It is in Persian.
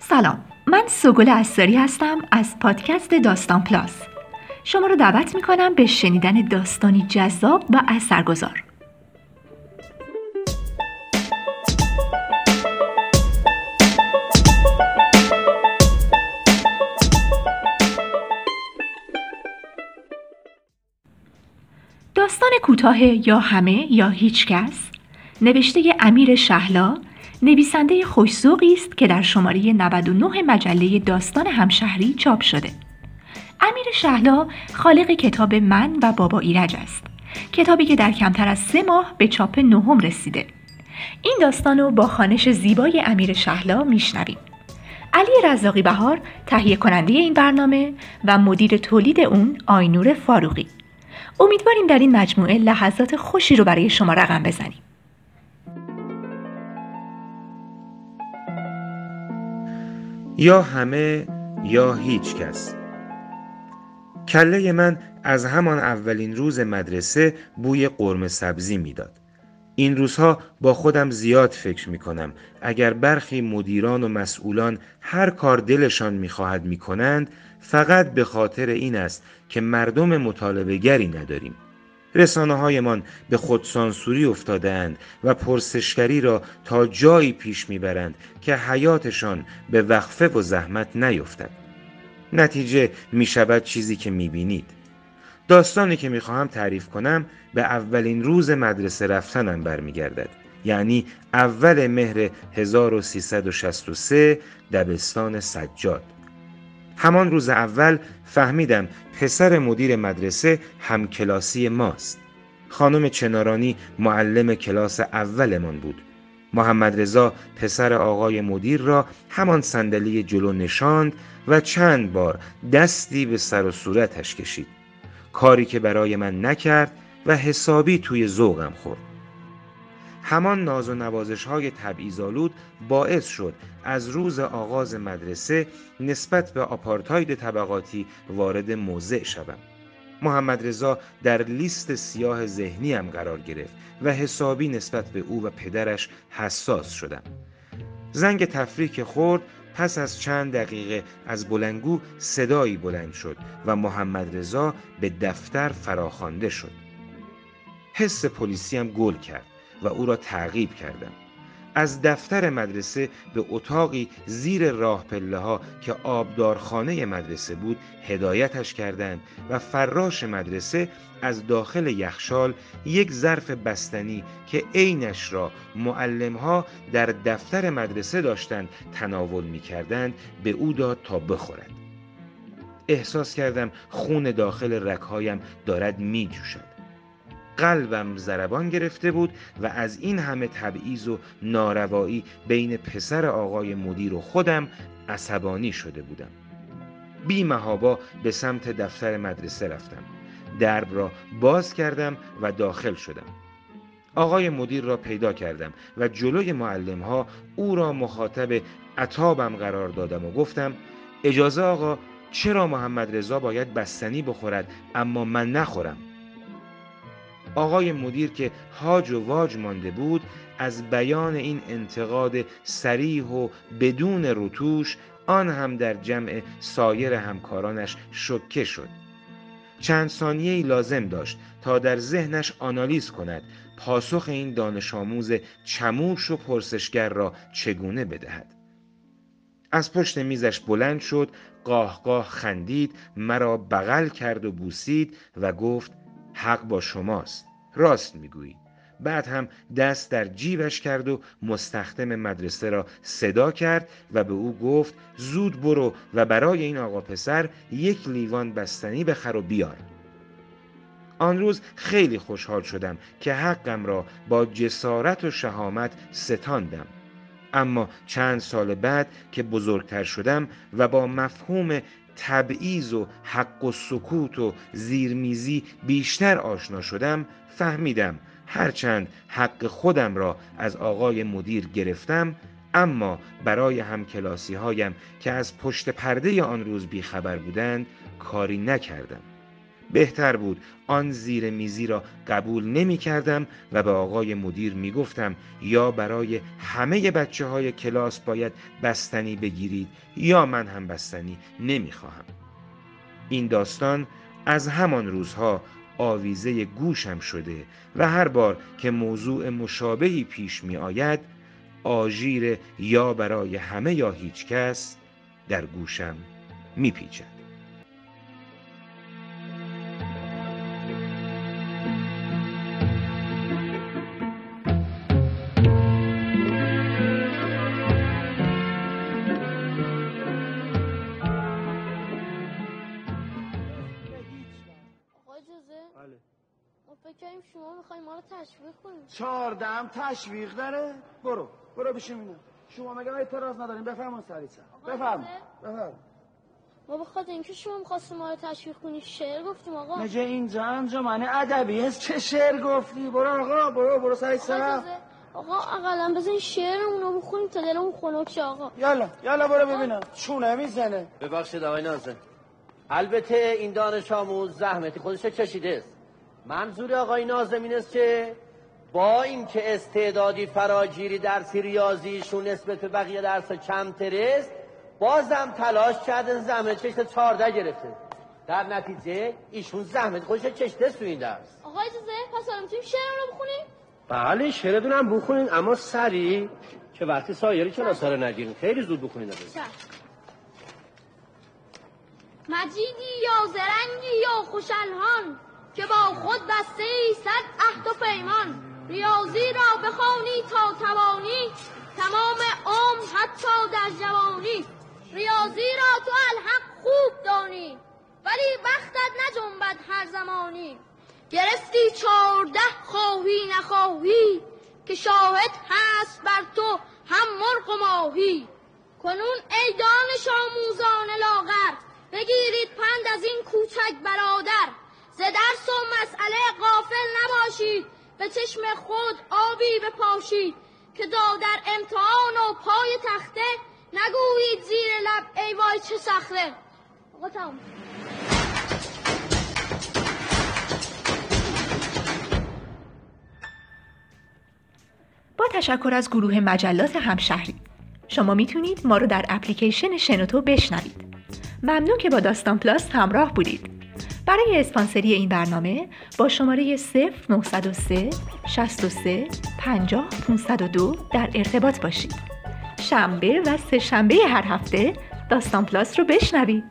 سلام من سوگل اساری هستم از پادکست داستان پلاس. شما رو دعوت می کنم به شنیدن داستانی جذاب و اثرگذار. داستان کوتاه یا همه یا هیچ کس نوشته امیر شهلا نویسنده خوشزوقی است که در شماره 99 مجله داستان همشهری چاپ شده. امیر شهلا خالق کتاب من و بابا ایرج است. کتابی که در کمتر از سه ماه به چاپ نهم رسیده. این داستان رو با خانش زیبای امیر شهلا میشنویم. علی رزاقی بهار تهیه کننده این برنامه و مدیر تولید اون آینور فاروقی. امیدواریم در این مجموعه لحظات خوشی رو برای شما رقم بزنیم. یا همه یا هیچ کس. کله من از همان اولین روز مدرسه بوی قرم سبزی می‌داد. این روزها با خودم زیاد فکر می کنم اگر برخی مدیران و مسئولان هر کار دلشان می خواهد می کنند فقط به خاطر این است که مردم مطالبه گری نداریم. رسانه هایمان به خودسانسوری افتادهاند و پرسشگری را تا جایی پیش می‌برند که حیاتشان به وقفه و زحمت نیفتد. نتیجه می شود چیزی که می بینید. داستانی که می خواهم تعریف کنم به اولین روز مدرسه رفتنم برمیگردد. یعنی اول مهر 1363 دبستان سجاد. همان روز اول فهمیدم پسر مدیر مدرسه همکلاسی ماست. خانم چنارانی معلم کلاس اولمان بود. محمد رضا پسر آقای مدیر را همان صندلی جلو نشاند و چند بار دستی به سر و صورتش کشید. کاری که برای من نکرد و حسابی توی ذوقم خورد. همان ناز و نوازش های تبعیض‌آلود باعث شد از روز آغاز مدرسه نسبت به آپارتاید طبقاتی وارد موضع شوم. محمد رضا در لیست سیاه ذهنیم قرار گرفت و حسابی نسبت به او و پدرش حساس شدم. زنگ تفریح که خورد پس از چند دقیقه از بلنگو صدایی بلند شد و محمد رضا به دفتر فراخوانده شد. حس پلیسی هم گل کرد. و او را تعقیب کردم. از دفتر مدرسه به اتاقی زیر راه پله ها که آبدارخانه مدرسه بود هدایتش کردند و فراش مدرسه از داخل یخشال یک ظرف بستنی که عینش را معلم ها در دفتر مدرسه داشتند تناول می کردند به او داد تا بخورد. احساس کردم خون داخل رکهایم دارد می جوشد. قلبم زربان گرفته بود و از این همه تبعیض و ناروایی بین پسر آقای مدیر و خودم عصبانی شده بودم. بی محابا به سمت دفتر مدرسه رفتم. درب را باز کردم و داخل شدم. آقای مدیر را پیدا کردم و جلوی معلم ها او را مخاطب عطابم قرار دادم و گفتم اجازه آقا چرا محمد رضا باید بستنی بخورد اما من نخورم؟ آقای مدیر که هاج و واج مانده بود از بیان این انتقاد سریح و بدون رتوش آن هم در جمع سایر همکارانش شکه شد. چند ثانیه لازم داشت تا در ذهنش آنالیز کند پاسخ این دانش آموز چموش و پرسشگر را چگونه بدهد. از پشت میزش بلند شد قاه قاه خندید مرا بغل کرد و بوسید و گفت حق با شماست. راست می‌گویی. بعد هم دست در جیبش کرد و مستخدم مدرسه را صدا کرد و به او گفت زود برو و برای این آقا پسر یک لیوان بستنی بخر و بیار. آن روز خیلی خوشحال شدم که حقم را با جسارت و شهامت ستاندم. اما چند سال بعد که بزرگتر شدم و با مفهوم تبعیض و حق و سکوت و زیرمیزی بیشتر آشنا شدم فهمیدم هرچند حق خودم را از آقای مدیر گرفتم اما برای همکلاسی هایم که از پشت پرده آن روز بیخبر بودند کاری نکردم. بهتر بود آن زیر میزی را قبول نمی کردم و به آقای مدیر می گفتم یا برای همه بچه های کلاس باید بستنی بگیرید یا من هم بستنی نمی خواهم. این داستان از همان روزها آویزه گوشم شده و هر بار که موضوع مشابهی پیش می آید آژیر یا برای همه یا هیچ کس در گوشم می پیچد. تشویق کنیم چهاردهم تشویق داره برو برو بشین اینا شما مگه اعتراض نداریم بفرمون سریعتر آقا بفرم اجازه؟ بفرم ما به خاطر اینکه شما می‌خواستیم ما رو تشویق کنیم شعر گفتیم آقا. مگه اینجا انجمن ادبی هست چه شعر گفتی؟ برو آقا برو برو اجازه آقا اقلا بزن شعرمون رو بخونیم تا دلمون خنک شه آقا. یالا یالا برو ببینم. چونه می‌زنه. ببخشید آقای نازم. البته این دانش آموز زحمتی خودش رو کشیده است. منظور آقای نازم این است که با اینکه استعدادی فراگیری درس ریاضیشون نسبت به بقیه درس کمتر است بازم تلاش کردن زحمت چشت چهارده گرفته. در نتیجه ایشون زحمت خودش است تو این درس. آقا اجازه پس حالا می‌تونیم شعر رو بخونیم؟ بله شعرتون هم بخونین اما سریع که وقتی سایری کلاس رو نگیرین؟ خیلی زود بخونین مجیدی یا زرنگی یا خوشالهان که با خود بسته ای صد عهد و پیمان ریاضی را بخوانی تا توانی. تمام عمر حتی در جوانی ریاضی را تو الحق خوب دانی. ولی بختت نجنبد هر زمانی. گرفتی چارده خواهی نخواهی که شاهد هست بر تو هم مرغ و ماهی. کنون ای دانش آموزان لاغر بگیرید پند از این کوچک برادر. ز درس و مسئله غافل نباشید. به چشم خود آبی بپاشید. که دا در امتحان و پای تخته نگویید زیر لب ای وای چه سخته. با تشکر از گروه مجلات همشهری. شما می‌تونید ما رو در اپلیکیشن شنوتو بشنوید. ممنون که با داستان پلاس همراه بودید. برای اسپانسری این برنامه با شماره 0903 63 50 502 در ارتباط باشید. شنبه و سه شنبه هر هفته داستان پلاس رو بشنوید.